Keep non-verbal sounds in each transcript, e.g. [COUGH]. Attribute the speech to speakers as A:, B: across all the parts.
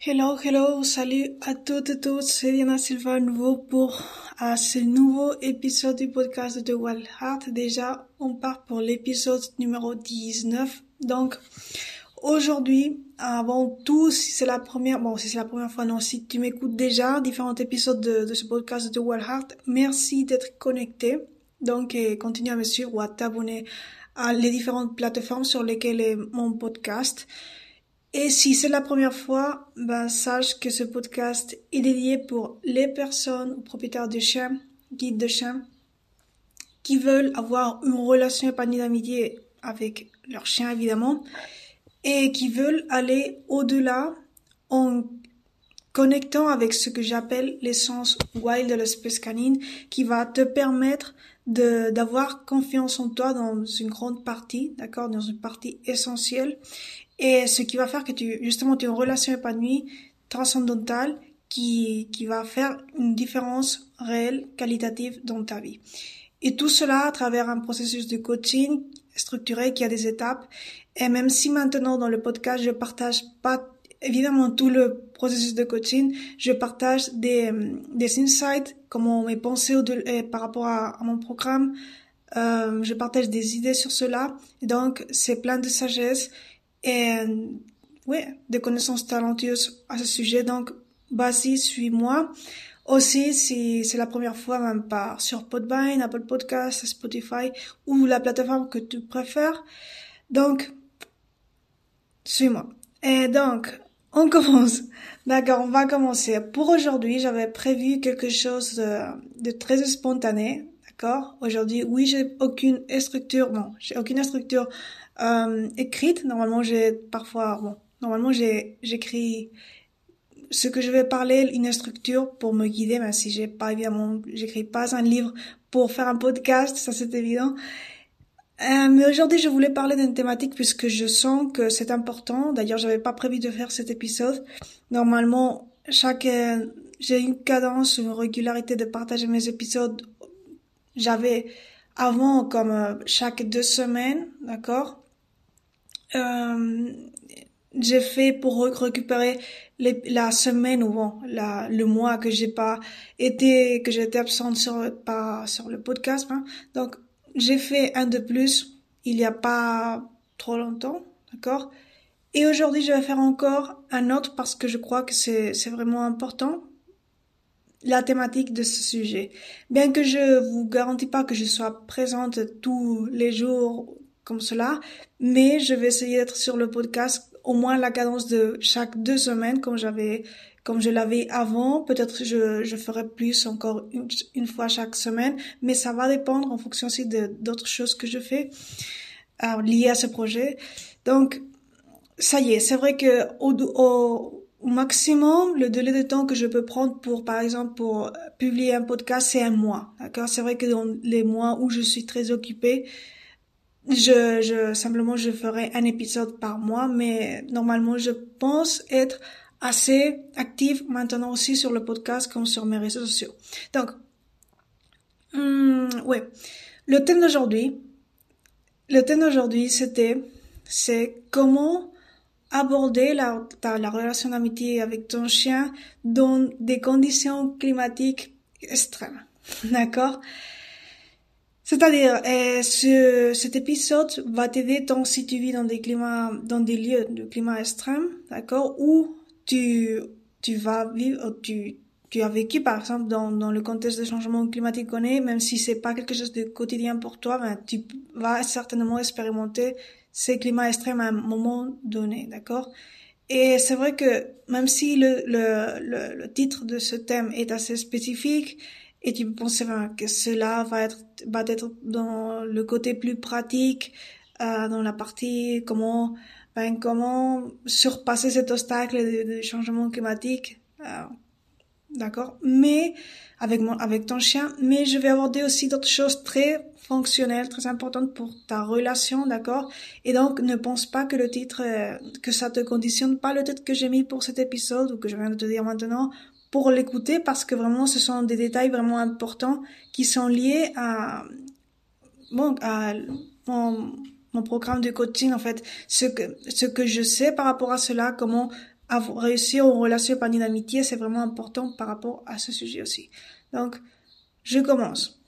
A: Hello, hello, salut à toutes et tous, c'est Diana Silva à nouveau pour à ce nouveau épisode du podcast de Wild Heart. Déjà, on part pour l'épisode numéro 19. Donc, aujourd'hui, avant tout, si c'est la première, bon, si c'est la première fois, non, si tu m'écoutes déjà, différents épisodes de, de ce podcast de Wild Heart, merci d'être connecté. Donc, continue à me suivre ou à t'abonner à les différentes plateformes sur lesquelles est mon podcast. Et si c'est la première fois, ben, sache que ce podcast est dédié pour les personnes propriétaires de chiens, guides de chiens, qui veulent avoir une relation épanouie d'amitié avec leur chien, évidemment, et qui veulent aller au-delà en connectant avec ce que j'appelle l'essence wild de l'espèce canine, qui va te permettre d'avoir confiance en toi dans une grande partie, d'accord, dans une partie essentielle, et ce qui va faire que tu, justement, tu as une relation épanouie, transcendantale, qui, qui va faire une différence réelle, qualitative dans ta vie. Et tout cela à travers un processus de coaching structuré qui a des étapes. Et même si maintenant dans le podcast, je partage pas évidemment tout le processus de coaching, je partage des, des insights, comment mes pensées euh, par rapport à, à mon programme. Euh, je partage des idées sur cela. Donc, c'est plein de sagesse et ouais, des connaissances talentueuses à ce sujet. Donc, vas-y, suis-moi. Aussi, si c'est la première fois, même pas sur Podbean, Apple Podcast, Spotify ou la plateforme que tu préfères. Donc, suis-moi. Et donc, on [LAUGHS] commence. D'accord, on va commencer. Pour aujourd'hui, j'avais prévu quelque chose de très spontané. D'accord? Aujourd'hui, oui, j'ai aucune structure. Bon, j'ai aucune structure euh, écrite. Normalement, j'ai parfois, bon, normalement, j'écris ce que je vais parler, une structure pour me guider, même si j'ai pas évidemment, j'écris pas un livre pour faire un podcast, ça c'est évident. Euh, mais aujourd'hui, je voulais parler d'une thématique puisque je sens que c'est important. D'ailleurs, j'avais pas prévu de faire cet épisode. Normalement, chaque, euh, j'ai une cadence, une régularité de partager mes épisodes. J'avais avant comme euh, chaque deux semaines, d'accord? Euh, j'ai fait pour récupérer la semaine ou bon, le mois que j'ai pas été, que j'étais absente sur, le podcast. Hein. Donc, j'ai fait un de plus il y a pas trop longtemps, d'accord? Et aujourd'hui, je vais faire encore un autre parce que je crois que c'est vraiment important la thématique de ce sujet. Bien que je vous garantis pas que je sois présente tous les jours comme cela, mais je vais essayer d'être sur le podcast au moins la cadence de chaque deux semaines comme j'avais comme je l'avais avant. Peut-être je, je ferai plus encore une, fois chaque semaine, mais ça va dépendre en fonction aussi de d'autres choses que je fais euh, liées à ce projet. Donc ça y est, c'est vrai que au, au, au maximum, le délai de temps que je peux prendre pour, par exemple, pour publier un podcast, c'est un mois. D'accord? C'est vrai que dans les mois où je suis très occupée, je, je, simplement, je ferai un épisode par mois, mais normalement, je pense être assez active maintenant aussi sur le podcast comme sur mes réseaux sociaux. Donc, hum, ouais. Le thème d'aujourd'hui, le thème d'aujourd'hui, c'était, c'est comment aborder la, la relation d'amitié avec ton chien dans des conditions climatiques extrêmes. [LAUGHS] D'accord? C'est-à-dire, euh, ce, cet épisode va t'aider tant si tu vis dans des climats, dans des lieux de climat extrême, d'accord, ou tu, tu vas vivre, tu, tu as vécu par exemple dans, dans le contexte de changement climatique qu'on est, même si c'est pas quelque chose de quotidien pour toi, ben, tu vas certainement expérimenter ces climats extrêmes à un moment donné, d'accord. Et c'est vrai que même si le, le, le titre de ce thème est assez spécifique, et tu penser que cela va être, va être dans le côté plus pratique, euh, dans la partie comment, ben, comment surpasser cet obstacle de, changement climatique. Euh, D'accord. Mais avec mon, avec ton chien, mais je vais aborder aussi d'autres choses très fonctionnelles, très importantes pour ta relation, d'accord. Et donc, ne pense pas que le titre, euh, que ça te conditionne pas le titre que j'ai mis pour cet épisode ou que je viens de te dire maintenant pour l'écouter parce que vraiment ce sont des détails vraiment importants qui sont liés à bon à mon, mon programme de coaching en fait ce que ce que je sais par rapport à cela comment réussir une relation épanouie d'amitié, c'est vraiment important par rapport à ce sujet aussi. Donc, je commence.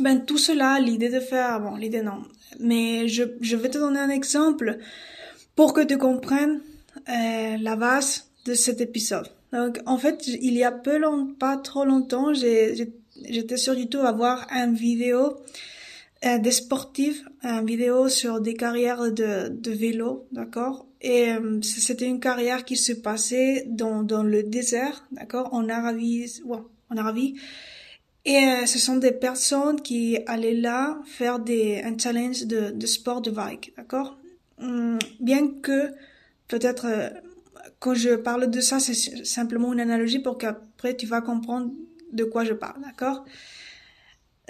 A: Ben, tout cela, l'idée de faire, bon, l'idée non, mais je, je vais te donner un exemple pour que tu comprennes euh, la base de cet épisode. Donc, en fait, il y a peu long, pas trop longtemps, j'étais sur YouTube à voir un vidéo euh, des sportifs, un vidéo sur des carrières de, de vélo, d'accord? Et euh, c'était une carrière qui se passait dans, dans le désert, d'accord? En Arabie, ouais, en Arabie. Et euh, ce sont des personnes qui allaient là faire des, un challenge de, de sport de bike, d'accord? Hum, Bien que peut-être quand je parle de ça, c'est simplement une analogie pour qu'après tu vas comprendre de quoi je parle, d'accord?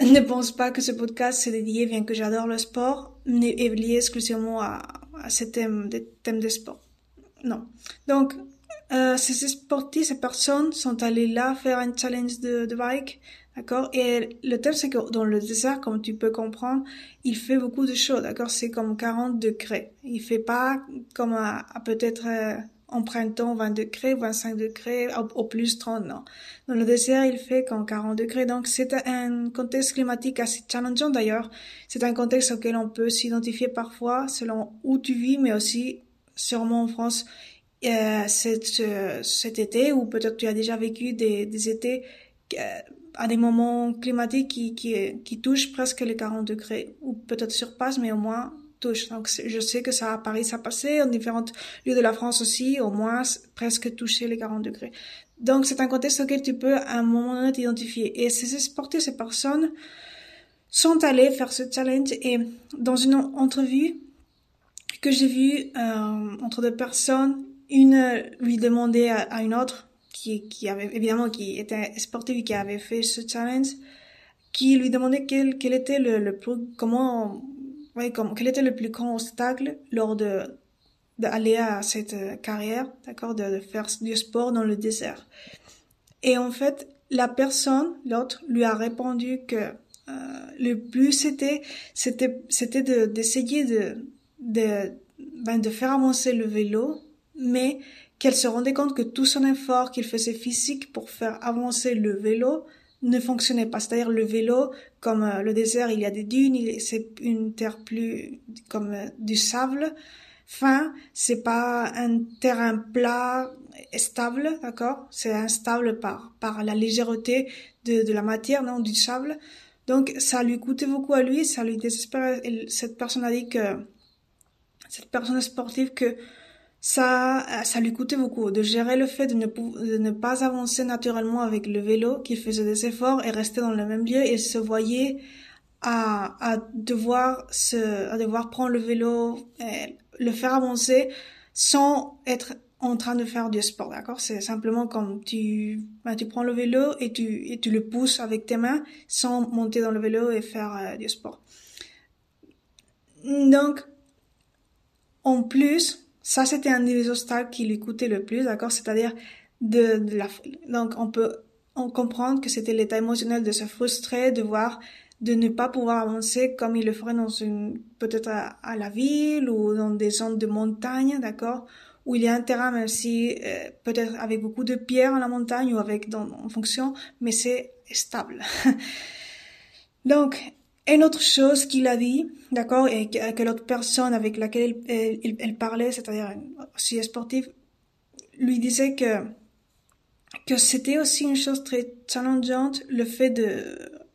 A: Ne pense pas que ce podcast c'est dédié, bien que j'adore le sport, est lié exclusivement à, à ce thème, des thèmes de sport. Non. Donc, euh, ces sportifs, ces personnes sont allées là faire un challenge de, bike D'accord? Et le thème, c'est que dans le désert, comme tu peux comprendre, il fait beaucoup de choses, d'accord? C'est comme 40 degrés. Il fait pas comme à, peut-être euh, en printemps 20 degrés, 25 degrés, au, plus 30, non. Dans le désert, il fait comme 40 degrés. Donc, c'est un contexte climatique assez challengeant d'ailleurs. C'est un contexte auquel on peut s'identifier parfois selon où tu vis, mais aussi sûrement en France euh, cet, cet été, ou peut-être tu as déjà vécu des, des étés euh, à des moments climatiques qui, qui, qui touchent presque les 40 degrés, ou peut-être surpassent, mais au moins touchent. Donc je sais que ça à Paris, ça passé, en différents lieux de la France aussi, au moins presque toucher les 40 degrés. Donc c'est un contexte auquel tu peux à un moment donné t'identifier. Et ces sportifs, ces personnes sont allés faire ce challenge et dans une entrevue que j'ai vue euh, entre deux personnes, une lui demandait à une autre qui, qui avait évidemment qui était sportif qui avait fait ce challenge, qui lui demandait quel, quel était le, le plus comment quel était le plus grand obstacle lors de d'aller à cette carrière, d'accord, de, faire du sport dans le désert. Et en fait, la personne, l'autre, lui a répondu que euh, le plus c'était c'était c'était d'essayer de de ben, de faire avancer le vélo, mais qu'elle se rendait compte que tout son effort qu'il faisait physique pour faire avancer le vélo ne fonctionnait pas. C'est-à-dire le vélo, comme euh, le désert, il y a des dunes, c'est une terre plus comme euh, du sable fin, c'est pas un terrain plat stable, d'accord? C'est instable par par la légèreté de, de la matière, non, du sable. Donc ça lui coûtait beaucoup à lui, ça lui désespérait. Et cette personne a dit que cette personne sportive que ça, ça lui coûtait beaucoup de gérer le fait de ne, pas avancer naturellement avec le vélo, qu'il faisait des efforts et restait dans le même lieu et se voyait à, à devoir se, à devoir prendre le vélo, et le faire avancer sans être en train de faire du sport, d'accord? C'est simplement comme tu, ben, tu prends le vélo et tu, et tu le pousses avec tes mains sans monter dans le vélo et faire euh, du sport. Donc, en plus, ça, c'était un des obstacles qui lui coûtait le plus, d'accord? C'est-à-dire de, de la... Donc, on peut on comprendre que c'était l'état émotionnel de se frustrer, de voir, de ne pas pouvoir avancer comme il le ferait dans une, peut-être à, la ville ou dans des zones de montagne, d'accord? Où il y a un terrain, même si, euh, peut-être avec beaucoup de pierres à la montagne ou avec, en fonction, mais c'est stable. [LAUGHS] Donc, une autre chose qu'il a dit, d'accord, et que, l'autre personne avec laquelle elle, parlait, c'est-à-dire aussi sportive, lui disait que que c'était aussi une chose très challengeante le fait de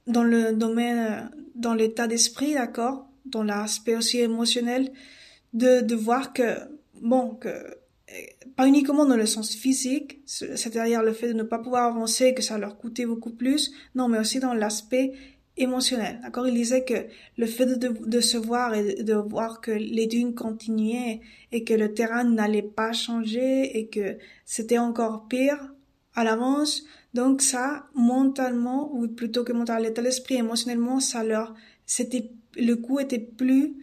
A: dans le domaine dans l'état d'esprit d'accord dans l'aspect aussi émotionnel de de voir que bon que pas uniquement dans le sens physique c'est-à-dire le fait de ne pas pouvoir avancer que ça leur coûtait beaucoup plus non mais aussi dans l'aspect émotionnel. D'accord? Il disait que le fait de, de, se voir et de voir que les dunes continuaient et que le terrain n'allait pas changer et que c'était encore pire à l'avance, donc ça, mentalement, ou plutôt que mentalement, l'état d'esprit, émotionnellement, ça leur, c'était, le coup était plus,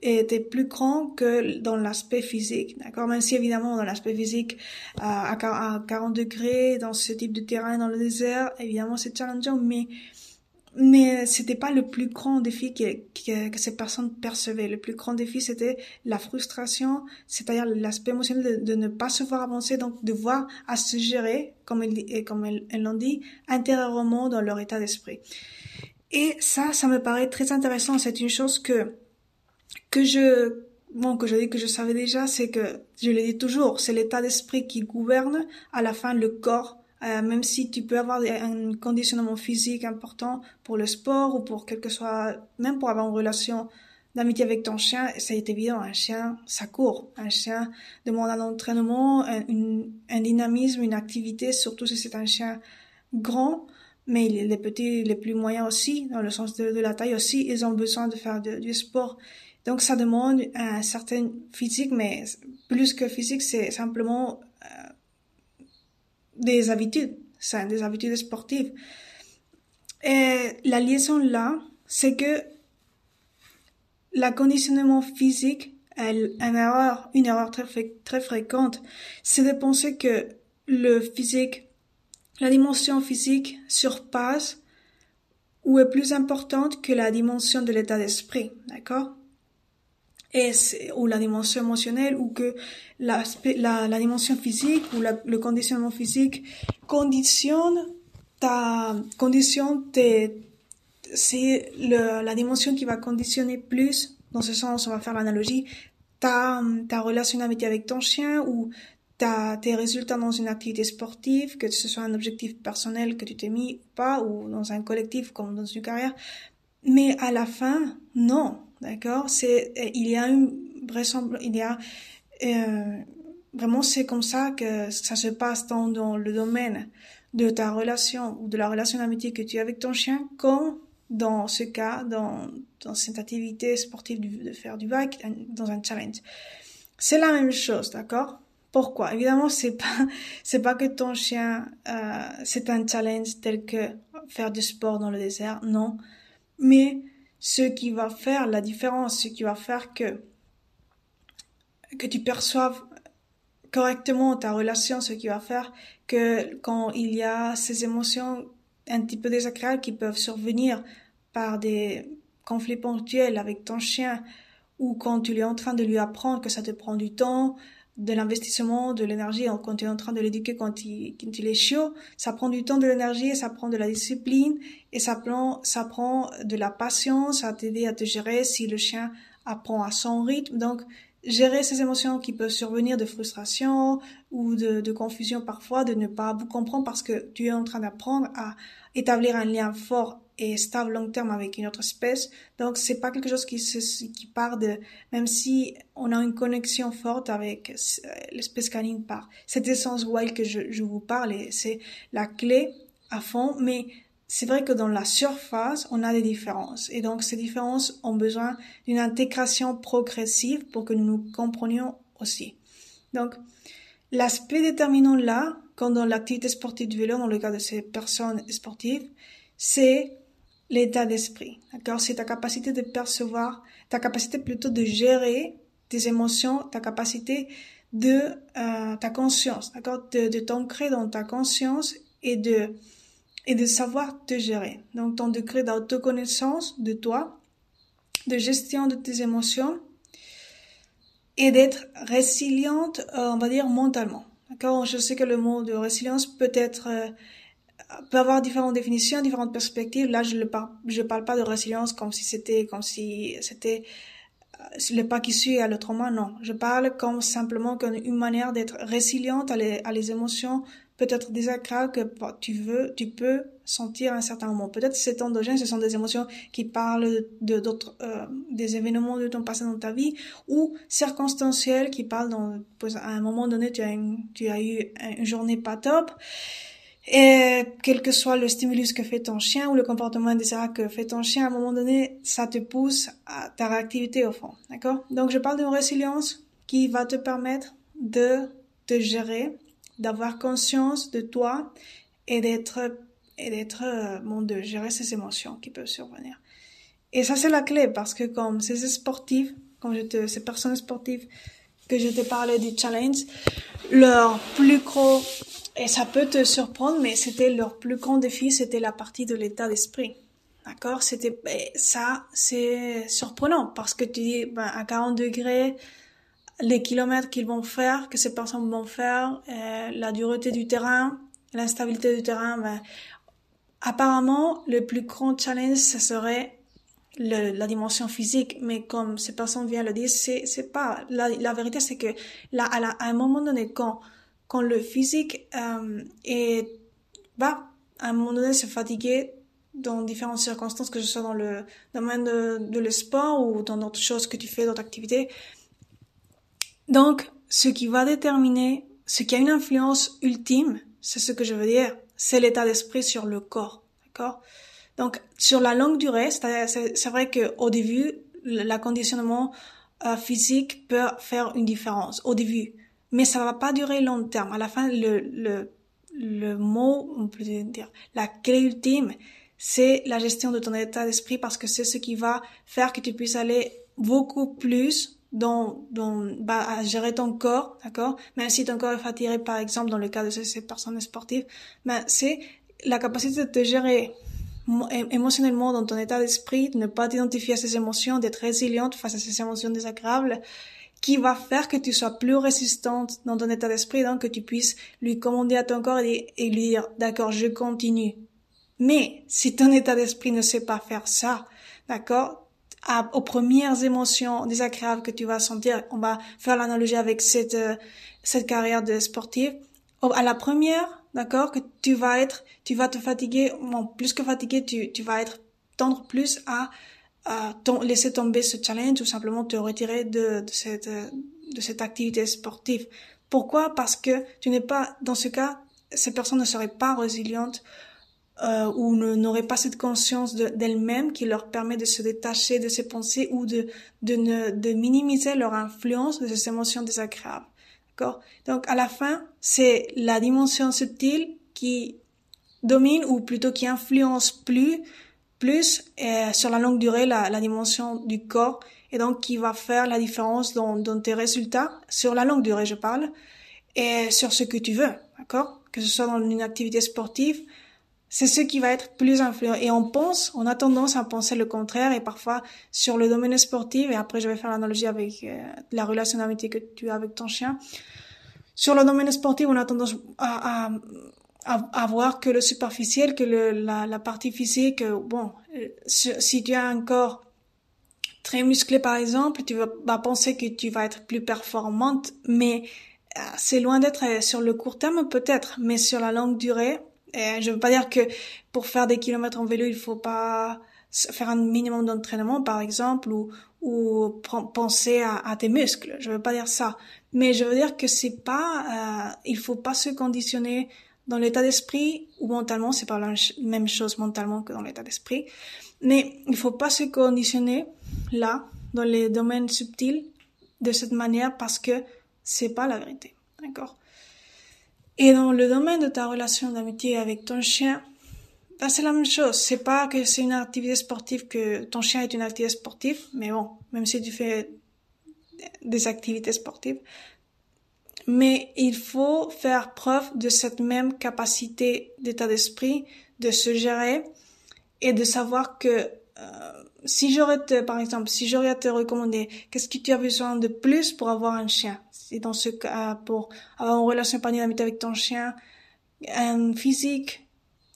A: était plus grand que dans l'aspect physique, d'accord? Même si évidemment dans l'aspect physique, à, à 40 degrés, dans ce type de terrain, dans le désert, évidemment c'est challengeant, mais mais c'était pas le plus grand défi que, que, ces personnes percevaient. Le plus grand défi, c'était la frustration, c'est-à-dire l'aspect émotionnel de, ne pas se voir avancer, donc de voir à se gérer, comme elles, comme elles, l'ont dit, intérieurement dans leur état d'esprit. Et ça, ça me paraît très intéressant. C'est une chose que que je bon que je dis que je savais déjà, c'est que je le dis toujours, c'est l'état d'esprit qui gouverne à la fin le corps euh, même si tu peux avoir un conditionnement physique important pour le sport ou pour quelque soit, même pour avoir une relation d'amitié avec ton chien, c'est évident, un chien, ça court. Un chien demande un entraînement, un dynamisme, une activité, surtout si c'est un chien grand, mais les petits, les plus moyens aussi, dans le sens de, la taille aussi, ils ont besoin de faire du sport. Donc ça demande un certain physique, mais plus que physique, c'est simplement des habitudes, c'est des habitudes sportives. Et la liaison là, c'est que la conditionnement physique, elle, une erreur, une erreur très, très fréquente, c'est de penser que le physique, la dimension physique surpasse ou est plus importante que la dimension de l'état d'esprit, d'accord? Et ou la dimension émotionnelle ou que la, la, la dimension physique ou la, le conditionnement physique conditionne ta condition c'est la dimension qui va conditionner plus dans ce sens on va faire l'analogie ta ta relation d'amitié avec ton chien ou ta, tes résultats dans une activité sportive, que ce soit un objectif personnel que tu t'es mis ou pas, ou dans un collectif comme dans une carrière. Mais à la fin, non. D'accord? C'est il y a une il y a euh, vraiment c'est comme ça que ça se passe dans, dans le domaine de ta relation ou de la relation d'amitié que tu as avec ton chien, comme dans ce cas, dans, cette activité sportive de faire du bike, dans un challenge. C'est la même chose, d'accord? Pourquoi? Évidemment, c'est pas [LAUGHS] c'est pas que ton chien euh, c'est un challenge tel que faire du sport dans le désert, non. Mais ce qui va faire la différence, ce qui va faire que que tu perçoives correctement ta relation, ce qui va faire que quand il y a ces émotions un petit peu désagréables qui peuvent survenir par des conflits ponctuels avec ton chien ou quand tu es en train de lui apprendre que ça te prend du temps, de l'investissement, de l'énergie, quand tu es en train de l'éduquer quand il, quand il est chiot, ça prend du temps, de l'énergie, ça prend de la discipline et ça prend, ça prend de la patience à t'aider à te gérer si le chien apprend à son rythme. Donc, gérer ces émotions qui peuvent survenir de frustration ou de, de confusion parfois, de ne pas vous comprendre parce que tu es en train d'apprendre à établir un lien fort et stable long terme avec une autre espèce. Donc c'est pas quelque chose qui se, qui part de même si on a une connexion forte avec euh, l'espèce canine par cette essence wild que je, je vous parle c'est la clé à fond. Mais c'est vrai que dans la surface, on a des différences. Et donc, ces différences ont besoin d'une intégration progressive pour que nous nous comprenions aussi. Donc, l'aspect déterminant là, quand dans l'activité sportive du vélo, dans le cas de ces personnes sportives, c'est l'état d'esprit. D'accord? C'est ta capacité de percevoir, ta capacité plutôt de gérer tes émotions, ta capacité de euh, ta conscience, d'accord? De, de t'ancrer dans ta conscience et de et de savoir te gérer. Donc ton degré d'autoconnaissance de toi, de gestion de tes émotions et d'être résiliente, euh, on va dire mentalement. D'accord? Je sais que le mot de résilience peut être euh, peut avoir différentes définitions, différentes perspectives. Là, je ne parle, pas de résilience comme si c'était comme si c'était euh, le pas qui suit à l'autre main, non. Je parle comme simplement comme une manière d'être résiliente à les, à les émotions peut-être désagréable que tu veux, tu peux sentir à un certain moment. Peut-être c'est endogène, ce sont des émotions qui parlent de d'autres, euh, des événements de ton passé dans ta vie ou circonstanciels qui parlent dans, à un moment donné, tu as, tu as eu une journée pas top. Et quel que soit le stimulus que fait ton chien ou le comportement indésirable que fait ton chien, à un moment donné, ça te pousse à ta réactivité au fond. D'accord? Donc, je parle d'une résilience qui va te permettre de te gérer d'avoir conscience de toi et d'être et d'être euh, bon de gérer ces émotions qui peuvent survenir. Et ça c'est la clé parce que comme ces sportifs, comme je te, ces personnes sportives que je te parlais du challenge, leur plus gros et ça peut te surprendre, mais c'était leur plus grand défi, c'était la partie de l'état d'esprit. D'accord? C'était ben, ça, c'est surprenant parce que tu dis ben, à 40 degrés, les kilomètres qu'ils vont faire, que ces personnes vont faire, euh, la dureté du terrain, l'instabilité du terrain. Ben, apparemment, le plus grand challenge, ce serait le, la dimension physique, mais comme ces personnes viennent le dire, c'est c'est pas la, la vérité, c'est que là à, un moment donné, quand quand le physique euh, est va à un moment donné se fatiguer dans différentes circonstances, que ce soit dans le domaine de, de le sport ou dans d'autres choses que tu fais, d'autres activités. Donc, ce qui va déterminer, ce qui a une influence ultime, c'est ce que je veux dire, c'est l'état d'esprit sur le corps, d'accord? Donc, sur la longue durée, c'est vrai que au début, la conditionnement euh, physique peut faire une différence au début, mais ça va pas durer long terme. À la fin, le le le mot, on peut dire, la clé ultime, c'est la gestion de ton état d'esprit parce que c'est ce qui va faire que tu puisses aller beaucoup plus dans, dans bah, à gérer ton corps, d'accord? Même si ton corps est fatigué, par exemple, dans le cas de ces, personnes sportives, ben, c'est la capacité de te gérer émotionnellement dans ton état d'esprit, de ne pas t'identifier à ces émotions, d'être résiliente face à ces émotions désagréables, qui va faire que tu sois plus résistante dans ton état d'esprit, donc que tu puisses lui commander à ton corps et, lui dire, d'accord, je continue, mais si ton état d'esprit ne sait pas faire ça, d'accord, aux premières émotions désagréables que tu vas sentir, on va faire l'analogie avec cette euh, cette carrière de sportive. À la première, d'accord, que tu vas être, tu vas te fatiguer, bon, plus que fatigué, tu, tu vas être tendre plus à, à laisser tomber ce challenge ou simplement te retirer de, de cette de cette activité sportive. Pourquoi? Parce que tu n'es pas, dans ce cas, ces personnes ne seraient pas résilientes euh, ou n'auraient pas cette conscience d'elles-mêmes qui leur permet de se détacher de ces pensées ou de, de, ne, de minimiser leur influence de ces émotions désagréables. D'accord? Donc à la fin, c'est la dimension subtile qui domine ou plutôt qui influence plus plus euh, sur la longue durée la, la, dimension du corps et donc qui va faire la différence dans, dans tes résultats sur la longue durée je parle et sur ce que tu veux d'accord? Que ce soit dans une activité sportive c'est ce qui va être plus influent. Et on pense, on a tendance à penser le contraire et parfois sur le domaine sportif, et après je vais faire l'analogie avec euh, la relation d'amitié que tu as avec ton chien. Sur le domaine sportif, on a tendance à, à, à, voir que le superficiel, que le, la, la partie physique, euh, bon, euh, si tu as un corps très musclé par exemple, tu vas penser que tu vas être plus performante, mais c'est loin d'être sur le court terme peut-être, mais sur la longue durée, et je veux pas dire que pour faire des kilomètres en vélo, il faut pas faire un minimum d'entraînement, par exemple, ou, ou penser à, à, tes muscles. Je veux pas dire ça. Mais je veux dire que c'est pas, euh, il faut pas se conditionner dans l'état d'esprit ou mentalement, c'est pas la même chose mentalement que dans l'état d'esprit. Mais il faut pas se conditionner là, dans les domaines subtils, de cette manière parce que c'est pas la vérité. D'accord? Et dans le domaine de ta relation d'amitié avec ton chien, ben c'est la même chose. C'est pas que c'est une activité sportive que ton chien est une activité sportive, mais bon, même si tu fais des activités sportives, mais il faut faire preuve de cette même capacité d'état d'esprit, de se gérer et de savoir que euh, si j'aurais par exemple, si j'aurais à te recommander, qu'est-ce que tu as besoin de plus pour avoir un chien? Et dans ce cas, pour avoir une relation d'amitié avec ton chien, un physique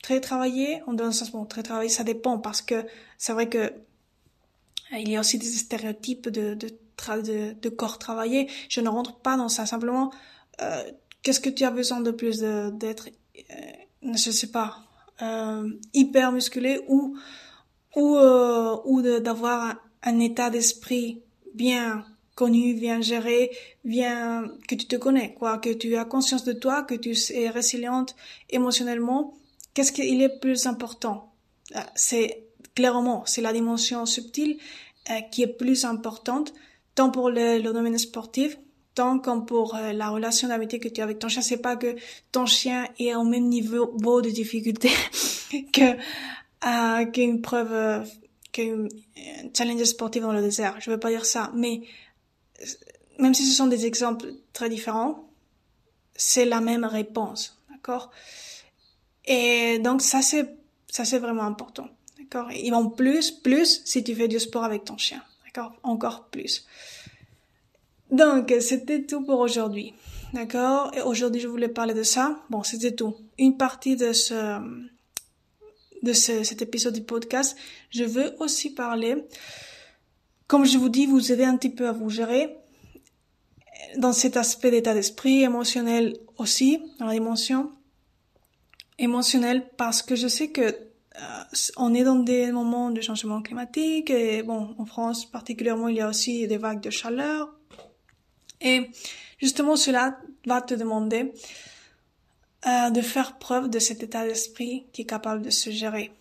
A: très travaillé, on donne ça, bon, très travaillé, ça dépend parce que c'est vrai que il y a aussi des stéréotypes de, de, de, de corps travaillé. Je ne rentre pas dans ça. Simplement, euh, qu'est-ce que tu as besoin de plus d'être, euh, je sais pas, euh, hyper musculé ou ou euh, ou d'avoir un, état d'esprit bien connu, bien géré, bien que tu te connais, quoi, que tu as conscience de toi, que tu es résiliente émotionnellement. Qu'est-ce qu'il est plus important? Euh, C'est clairement c'est la dimension subtile euh, qui est plus importante tant pour le, le domaine sportif tant comme pour euh, la relation d'amitié que tu as avec ton chien. C'est pas que ton chien est au même niveau de difficulté [LAUGHS] que euh, qu'une preuve, euh, qu'un challenge sportif dans le désert. Je veux pas dire ça, mais euh, même si ce sont des exemples très différents, c'est la même réponse, d'accord? Et donc ça c'est ça c'est vraiment important. D'accord? Ils vont plus, plus si tu fais du sport avec ton chien. Encore plus. Donc, c'était tout pour aujourd'hui. D'accord? Et aujourd'hui, je voulais parler de ça. Bon, c'était tout. Une partie de ce de ce, cet épisode du podcast. Je veux aussi parler, comme je vous dis, vous aider un petit peu à vous gérer dans cet aspect d'état d'esprit émotionnel aussi, dans la dimension émotionnelle, parce que je sais que on est dans des moments de changement climatique et bon, en France particulièrement, il y a aussi des vagues de chaleur. Et justement, cela va te demander euh, de faire preuve de cet état d'esprit qui est capable de se gérer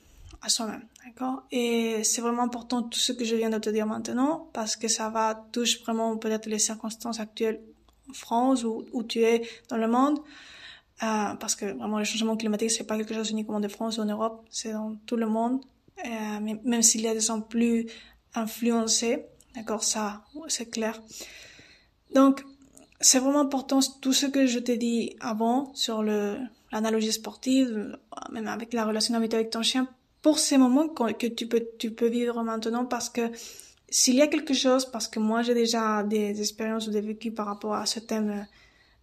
A: à soi-même. D'accord? Et c'est vraiment important tout ce que je viens de te dire maintenant parce que ça va toucher vraiment peut-être les circonstances actuelles en France ou où tu es dans le monde. Euh, parce que vraiment le changement climatique c'est pas quelque chose uniquement de France ou en Europe, c'est dans tout le monde. Euh, même s'il y a des gens plus influencés, d'accord, ça c'est clair. Donc c'est vraiment important tout ce que je t'ai dit avant sur le l'analogie sportive, même avec la relation avec ton chien, pour ces moments que tu peux tu peux vivre maintenant parce que s'il y a quelque chose, parce que moi j'ai déjà des expériences ou des vécus par rapport à ce thème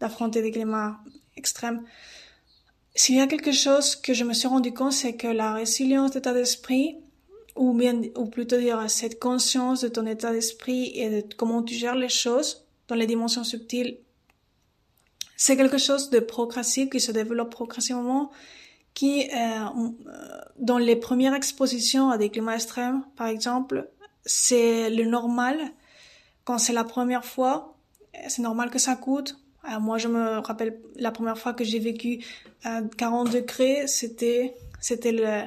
A: d'affronter des climats extrêmes, s'il y a quelque chose que je me suis rendu compte, c'est que la résilience d'état d'esprit, ou bien, ou plutôt dire cette conscience de ton état d'esprit et de comment tu gères les choses, dans les dimensions subtiles, c'est quelque chose de progressif qui se développe progressivement, qui, euh, dans les premières expositions à des climats extrêmes, par exemple, c'est le normal. Quand c'est la première fois, c'est normal que ça coûte. Euh, moi, je me rappelle la première fois que j'ai vécu à 40 degrés, c'était c'était le,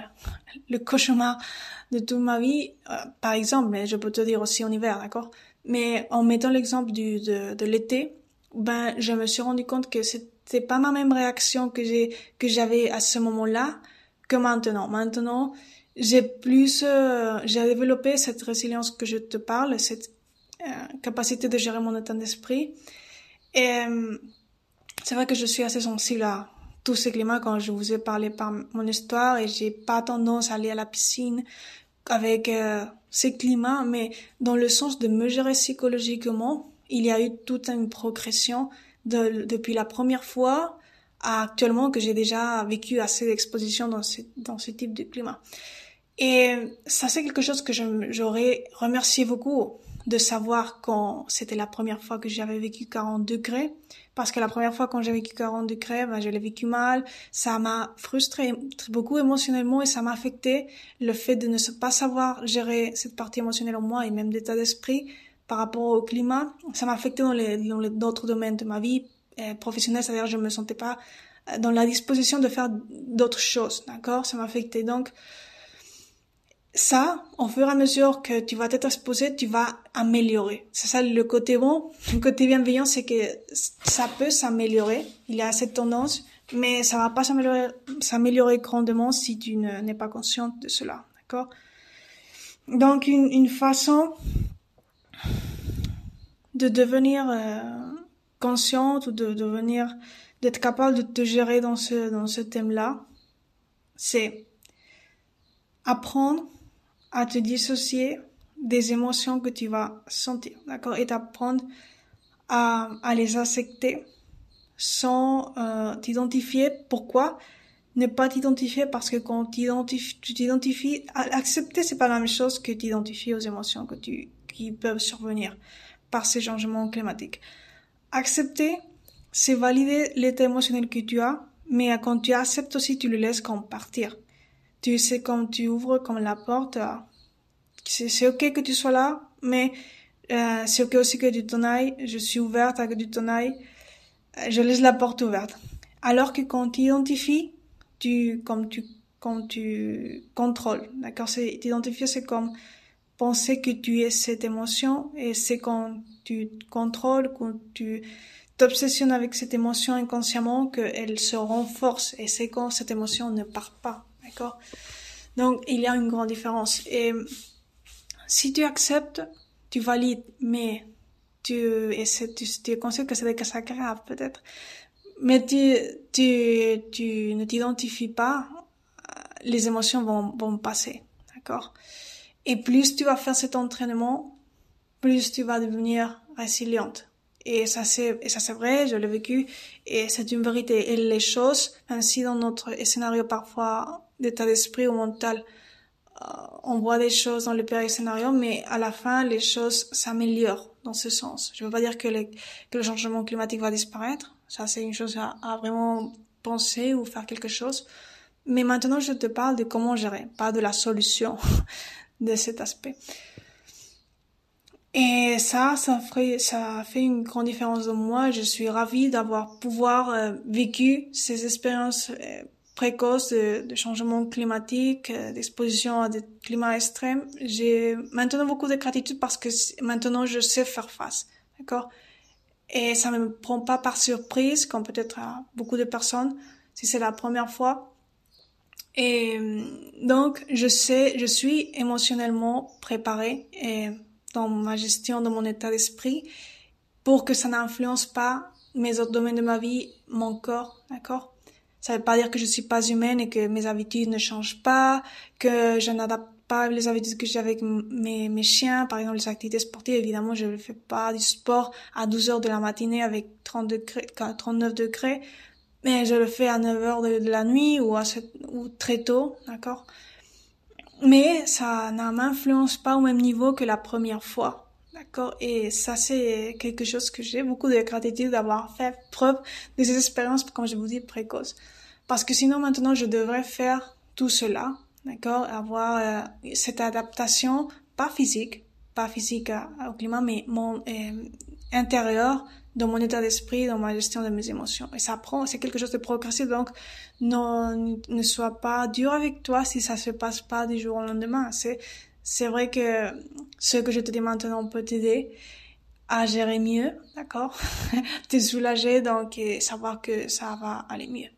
A: le cauchemar de toute ma vie. par exemple, mais je peux te dire aussi en hiver, d'accord? Mais en mettant l'exemple du, de, de l'été, ben, je me suis rendu compte que c'était pas ma même réaction que j'ai, que j'avais à ce moment-là que maintenant. Maintenant, j'ai plus, euh, j'ai développé cette résilience que je te parle, cette euh, capacité de gérer mon état d'esprit. Et c'est vrai que je suis assez sensible à tous ces climats quand je vous ai parlé par mon histoire et j'ai pas tendance à aller à la piscine avec euh, ces climats, mais dans le sens de me gérer psychologiquement, il y a eu toute une progression de, depuis la première fois à actuellement que j'ai déjà vécu assez ce, dans ce type de climat. Et ça, c'est quelque chose que j'aurais remercié beaucoup de savoir quand c'était la première fois que j'avais vécu 40 degrés. Parce que la première fois quand j'ai vécu 40 degrés, ben, je l'ai vécu mal. Ça m'a frustré beaucoup émotionnellement et ça m'a affecté le fait de ne pas savoir gérer cette partie émotionnelle en moi et même d'état d'esprit par rapport au climat. Ça m'a affecté dans les, d'autres domaines de ma vie euh, professionnelle, c'est-à-dire je me sentais pas euh, dans la disposition de faire d'autres choses, d'accord? Ça m'a affecté. Donc, ça, au fur et à mesure que tu vas t'être exposé, tu vas améliorer. C'est ça le côté bon. Le côté bienveillant, c'est que ça peut s'améliorer. Il y a cette tendance, mais ça va pas s'améliorer, grandement si tu n'es pas consciente de cela. D'accord? Donc, une, une, façon de devenir euh, consciente ou de devenir, d'être capable de te gérer dans ce, dans ce thème-là, c'est apprendre à te dissocier des émotions que tu vas sentir, d'accord, et t'apprendre à, à les accepter sans euh, t'identifier. Pourquoi? Ne pas t'identifier Parce que quand tu t'identifies, accepter c'est pas la même chose que t'identifier aux émotions que tu qui peuvent survenir par ces changements climatiques. Accepter, c'est valider l'état émotionnel que tu as, mais quand tu acceptes aussi, tu le laisses comme partir tu sais comme tu ouvres comme la porte, euh, c'est ok que tu sois là, mais euh, c'est ok aussi que tu t'en ailles. Je suis ouverte à que tu t'en ailles. Euh, je laisse la porte ouverte. Alors que quand tu identifies, tu comme tu quand tu contrôles, d'accord? C'est t'identifier, c'est comme penser que tu es cette émotion et c'est quand tu contrôles, quand tu t'obsessionnes avec cette émotion inconsciemment qu'elle se renforce et c'est quand cette émotion ne part pas. D'accord Donc, il y a une grande différence. Et si tu acceptes, tu valides, mais tu, et tu, tu es conscient que c'est des cas grave, peut-être. Mais tu, tu, tu ne t'identifies pas, les émotions vont, vont passer. d'accord Et plus tu vas faire cet entraînement, plus tu vas devenir résiliente. Et ça c'est et ça c'est vrai, je l'ai vécu et c'est une vérité. Et les choses, ainsi dans notre scénario parfois d'état d'esprit ou mental, euh, on voit des choses dans le pire scénario, mais à la fin les choses s'améliorent dans ce sens. Je veux pas dire que, le changement climatique va disparaître. Ça c'est une chose à, vraiment penser ou faire quelque chose. Mais maintenant, je te parle de comment gérer, pas de la solution [LAUGHS] de cet aspect. Et ça, ça fait, fait une grande différence de moi. Je suis ravie d'avoir pouvoir euh, vécu ces expériences euh, précoces de, de, changement climatique, euh, d'exposition à des climats extrêmes. J'ai maintenant beaucoup de gratitude parce que maintenant je sais faire face. D'accord? Et ça me prend pas par surprise, comme peut-être à beaucoup de personnes, si c'est la première fois. Et donc, je sais, je suis émotionnellement préparée et dans ma gestion de mon état d'esprit pour que ça n'influence pas mes autres domaines de ma vie, mon corps, d'accord? Ça veut pas dire que je suis pas humaine et que mes habitudes ne changent pas, que je n'adapte pas les habitudes que j'ai avec mes, chiens, par exemple les activités sportives, évidemment je ne fais pas du sport à 12 heures de la matinée avec 30 degrés, 39 degrés, mais je le fais à 9 heures de, la nuit ou, ou très tôt, d'accord? Mais ça ne m'influence pas au même niveau que la première fois. D'accord? Et ça, c'est quelque chose que j'ai beaucoup de gratitude d'avoir fait preuve de ces expériences, comme je vous dis, précoces. Parce que sinon, maintenant, je devrais faire tout cela, d'accord Avoir euh, cette adaptation, pas physique, pas physique au climat, mais mon euh, intérieur, dans mon état d'esprit, dans ma gestion de mes émotions. Et ça prend, c'est quelque chose de progressif, donc non, ne sois pas dur avec toi si ça se passe pas du jour au lendemain. C'est, c'est vrai que ce que je te dis maintenant peut t'aider à gérer mieux, d'accord? [LAUGHS] te soulager, donc, et savoir que ça va aller mieux?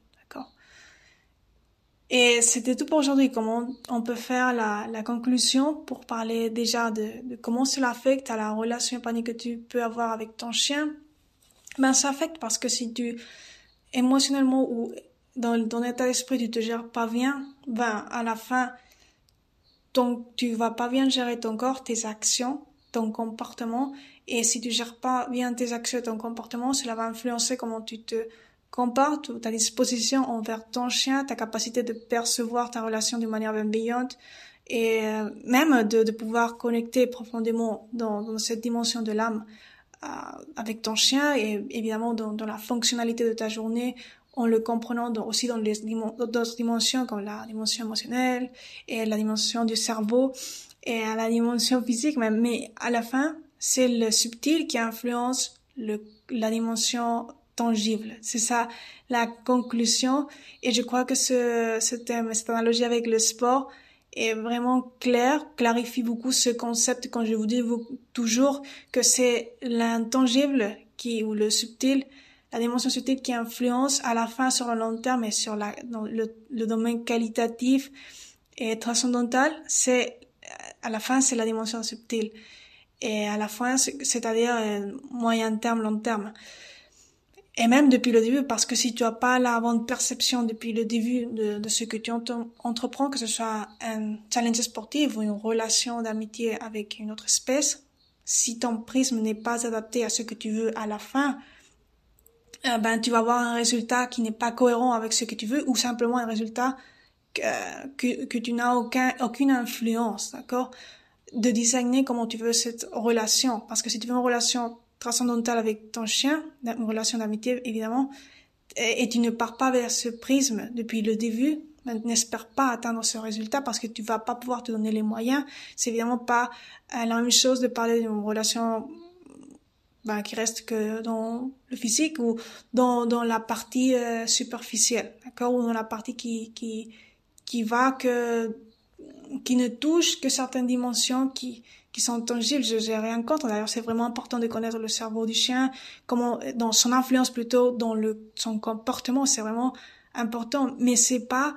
A: Et c'était tout pour aujourd'hui. Comment on peut faire la, la conclusion pour parler déjà de, de comment cela affecte à la relation panique que tu peux avoir avec ton chien? Ben ça affecte parce que si tu émotionnellement ou dans ton état d'esprit tu te gères pas bien, ben à la fin donc tu vas pas bien gérer ton corps, tes actions, ton comportement et si tu gères pas bien tes actions ton comportement, cela va influencer comment tu te comportes, ta disposition envers ton chien, ta capacité de percevoir ta relation d'une manière bienveillante et euh, même de, de pouvoir connecter profondément dans, cette dimension de l'âme avec ton chien et évidemment dans, la fonctionnalité de ta journée en le comprenant aussi dans d'autres dimensions comme la dimension émotionnelle et la dimension du cerveau et la dimension physique même. Mais à la fin, c'est le subtil qui influence la dimension tangible. C'est ça la conclusion. Et je crois que ce, ce thème, cette analogie avec le sport, est vraiment clair, clarifie beaucoup ce concept quand je vous dis toujours que c'est l'intangible qui, ou le subtil, la dimension subtile qui influence à la fin sur le long terme et sur la, le, le domaine qualitatif et transcendantal, c'est, à la fin, c'est la dimension subtile. Et à la fin, c'est-à-dire euh, moyen terme, long terme et même depuis le début, parce que si tu as pas la bonne perception depuis le début de, ce que tu entreprends, que ce soit un challenge sportif ou une relation d'amitié avec une autre espèce, si ton prisme n'est pas adapté à ce que tu veux à la fin, euh, ben tu vas avoir un résultat qui n'est pas cohérent avec ce que tu veux ou simplement un résultat que, que, tu n'as aucun, aucune influence, d'accord? De designer comment tu veux cette relation. Parce que si tu veux une relation transcendantale avec ton chien, une relation d'amitié évidemment, et, tu ne pars pas vers ce prisme depuis le début, n'espère pas atteindre ce résultat parce que tu vas pas pouvoir te donner les moyens. C'est évidemment pas euh, la même chose de parler d'une relation ben, qui reste que dans le physique ou dans, dans la partie euh, superficielle, d'accord, ou dans la partie qui qui qui va que qui ne touche que certaines dimensions qui qui sont tangibles, je n'ai rien contre. D'ailleurs, c'est vraiment important de connaître le cerveau du chien, comment, dans son influence plutôt dans le, son comportement, c'est vraiment important. Mais c'est pas,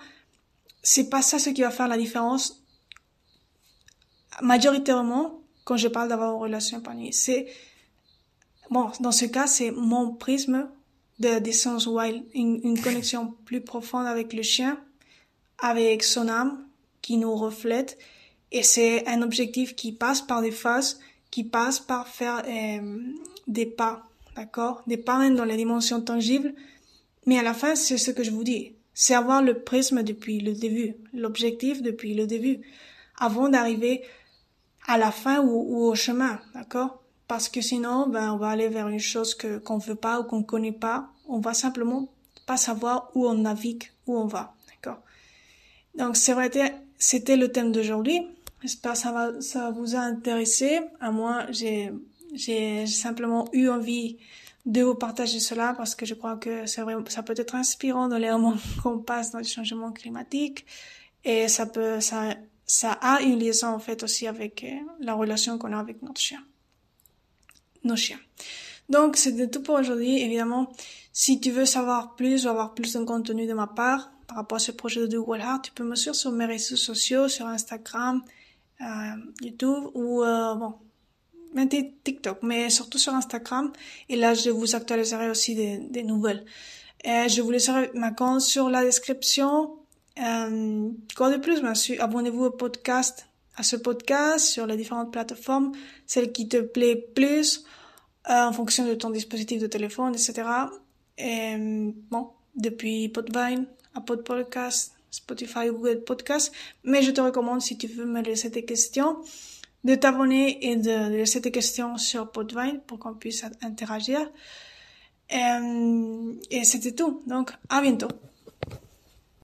A: c'est pas ça ce qui va faire la différence. Majoritairement, quand je parle d'avoir une relation épanouie, c'est, bon, dans ce cas, c'est mon prisme de d'essence wild, une, une connexion plus profonde avec le chien, avec son âme, qui nous reflète, Et c'est un objectif qui passe par des phases, qui passe par faire euh, des pas, d'accord? Des pas dans les dimensions tangibles. Mais à la fin, c'est ce que je vous dis. C'est avoir le prisme depuis le début, l'objectif depuis le début, avant d'arriver à la fin ou, au chemin, d'accord? Parce que sinon, ben, on va aller vers une chose que qu'on veut pas ou qu'on connaît pas. On va simplement pas savoir où on navigue, où on va, d'accord? Donc c'est vrai, c'était le thème d'aujourd'hui. J'espère que ça va, ça vous a intéressé. À moi, j'ai, j'ai simplement eu envie de vous partager cela parce que je crois que c'est vrai, ça peut être inspirant dans les moments [LAUGHS] qu'on passe dans le changement climatique et ça peut, ça, ça a une liaison en fait aussi avec euh, la relation qu'on a avec notre chien, nos chiens. Donc c'était tout pour aujourd'hui. Évidemment, si tu veux savoir plus ou avoir plus de contenu de ma part par rapport à ce projet de Google Heart, tu peux me suivre sur mes réseaux sociaux, sur Instagram, YouTube ou euh, bon, même TikTok, mais surtout sur Instagram. Et là, je vous actualiserai aussi des, des nouvelles. Et je vous laisserai ma compte sur la description. Euh, quoi de plus, bien abonnez-vous au podcast, à ce podcast sur les différentes plateformes, celle qui te plaît plus, euh, en fonction de ton dispositif de téléphone, etc. Et bon, depuis Podvine, Apple Podcast, Spotify, Google Podcast. Mais je te recommande, si tu veux me laisser des questions, de t'abonner et de laisser tes questions sur Podvine pour qu'on puisse interagir. Et, et c'était tout. Donc, à bientôt.